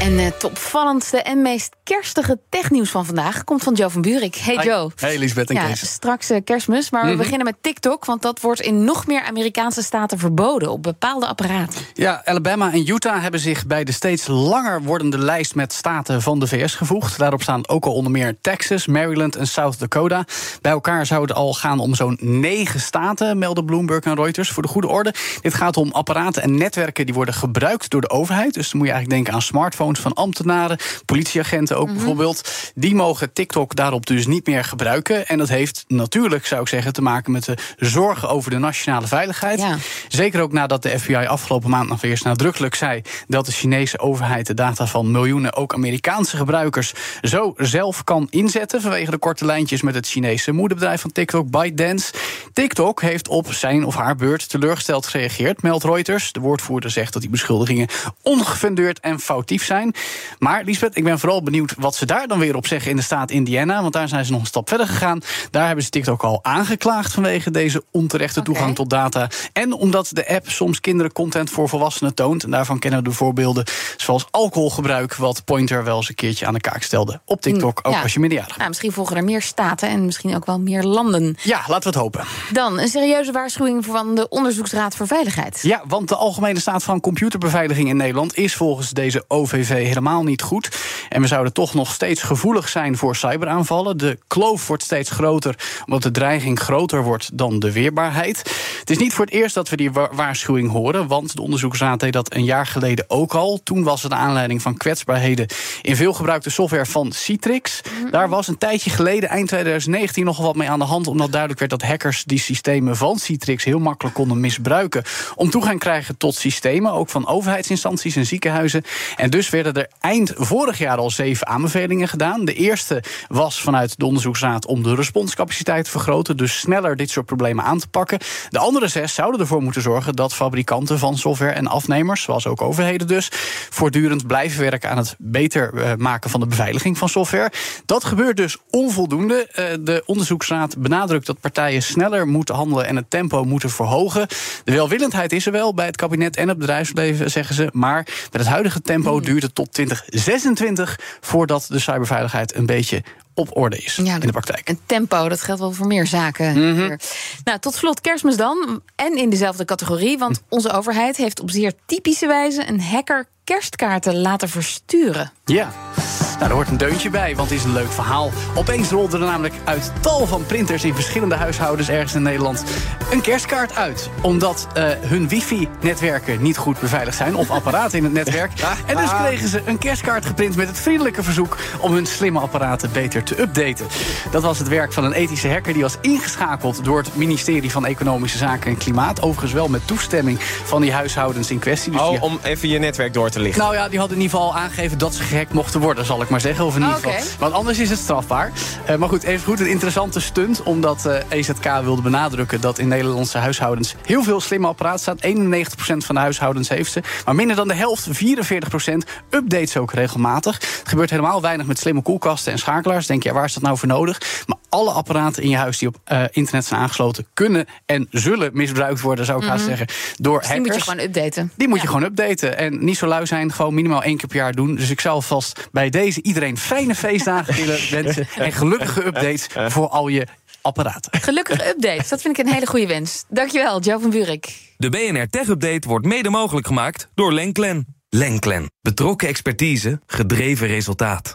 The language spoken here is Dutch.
En het opvallendste en meest kerstige technieuws van vandaag komt van Joe van Buurik. Hey Hi. Joe. Hey Lisbeth en Ja, Kees. straks eh, kerstmis, maar we Mhm. beginnen met TikTok, want dat wordt in nog meer Amerikaanse staten verboden op bepaalde apparaten. Ja, Alabama en Utah hebben zich bij de steeds langer wordende lijst met staten van de VS gevoegd. Daarop staan ook al onder meer Texas, Maryland en South Dakota. Bij elkaar zou het al gaan om zo'n negen staten, melden Bloomberg en Reuters. Voor de goede orde, dit gaat om apparaten en netwerken die worden gebruikt door de overheid. Dus dan moet je eigenlijk denken aan smartphones van ambtenaren, politieagenten ook bijvoorbeeld. Die mogen TikTok daarop dus niet meer gebruiken. En dat heeft natuurlijk, zou ik zeggen, te maken met de zorgen over de nationale veiligheid. Ja. Zeker ook nadat de FBI afgelopen maand nog eerst nadrukkelijk zei dat de Chinese overheid de data van miljoenen ook Amerikaanse gebruikers zo zelf kan inzetten vanwege de korte lijntjes met het Chinese moederbedrijf van TikTok, ByteDance. TikTok heeft op zijn of haar beurt teleurgesteld gereageerd, meldt Reuters. De woordvoerder zegt dat die beschuldigingen ongefundeerd en foutief zijn. Maar Lisbeth, ik ben vooral benieuwd wat ze daar dan weer op zeggen in de staat Indiana, want daar zijn ze nog een stap verder gegaan. Daar hebben ze TikTok al aangeklaagd vanwege deze onterechte toegang tot data. En omdat de app soms kinderen content voor volwassenen toont. En daarvan kennen we de voorbeelden zoals alcoholgebruik, wat Pointer wel eens een keertje aan de kaak stelde. Op TikTok, Mm, ook ja. als je minderjarig bent. Nou, misschien volgen er meer staten en misschien ook wel meer landen. Ja, laten we het hopen. Dan een serieuze waarschuwing van de Onderzoeksraad voor Veiligheid. Ja, want de algemene staat van computerbeveiliging in Nederland is volgens deze OVV helemaal niet goed. En we zouden toch nog steeds gevoelig zijn voor cyberaanvallen. De kloof wordt steeds groter, omdat de dreiging groter wordt dan de weerbaarheid. Het is niet voor het eerst dat we die wa- waarschuwing horen, want de onderzoeksraad deed dat een jaar geleden ook al. Toen was het de aanleiding van kwetsbaarheden in veel gebruikte software van Citrix. Daar was een tijdje geleden, eind 2019, nogal wat mee aan de hand, omdat duidelijk werd dat hackers die systemen van Citrix heel makkelijk konden misbruiken om toegang te krijgen tot systemen, ook van overheidsinstanties en ziekenhuizen. En dus werden er eind vorig jaar al zeven aanbevelingen gedaan. De eerste was vanuit de onderzoeksraad om de responscapaciteit te vergroten, dus sneller dit soort problemen aan te pakken. De andere zes zouden ervoor moeten zorgen dat fabrikanten van software en afnemers, zoals ook overheden dus, voortdurend blijven werken aan het beter eh, maken van de beveiliging van software. Dat gebeurt dus onvoldoende. Eh, de onderzoeksraad benadrukt dat partijen sneller moeten handelen en het tempo moeten verhogen. De welwillendheid is er wel bij het kabinet en het bedrijfsleven, zeggen ze. Maar met het huidige tempo duurt het tot 2026 voordat de cyberveiligheid een beetje op orde is Ja, in de praktijk. En tempo, dat geldt wel voor meer zaken. hier. Nou, tot slot kerstmis dan. En in dezelfde categorie, want onze overheid heeft op zeer typische wijze een hacker kerstkaarten laten versturen. Ja. Er hoort een deuntje bij, want het is een leuk verhaal. Opeens rolde er namelijk uit tal van printers in verschillende huishoudens ergens in Nederland een kerstkaart uit. Omdat eh, hun wifi-netwerken niet goed beveiligd zijn, of apparaten in het netwerk. En dus kregen ze een kerstkaart geprint met het vriendelijke verzoek om hun slimme apparaten beter te updaten. Dat was het werk van een ethische hacker die was ingeschakeld door het ministerie van Economische Zaken en Klimaat. Overigens wel met toestemming van die huishoudens in kwestie. Dus die Oh, om even je netwerk door te lichten. nou ja, die hadden in ieder geval aangegeven dat ze gehackt mochten worden, zal ik maar zeggen. Of in ieder geval. Want anders is het strafbaar. Eh, maar goed, even goed, een interessante stunt. Omdat eh, EZK wilde benadrukken dat in Nederlandse huishoudens heel veel slimme apparaten staat. 91% van de huishoudens heeft ze. Maar minder dan de helft, 44%, updates ook regelmatig. Het gebeurt helemaal weinig met slimme koelkasten en schakelaars. Denk je, ja, waar is dat nou voor nodig? Maar alle apparaten in je huis die op eh, internet zijn aangesloten, kunnen en zullen misbruikt worden, zou ik haast zeggen, door Dus die hackers. moet je gewoon updaten. Die moet je gewoon updaten. En niet zo lui zijn, gewoon minimaal één keer per jaar doen. Dus ik zou vast bij deze iedereen fijne feestdagen willen wensen. En gelukkige updates voor al je apparaten. Gelukkige updates, dat vind ik een hele goede wens. Dankjewel, Joe van Buurik. De BNR Tech Update wordt mede mogelijk gemaakt door Lenklen. Lenklen. Betrokken expertise, gedreven resultaat.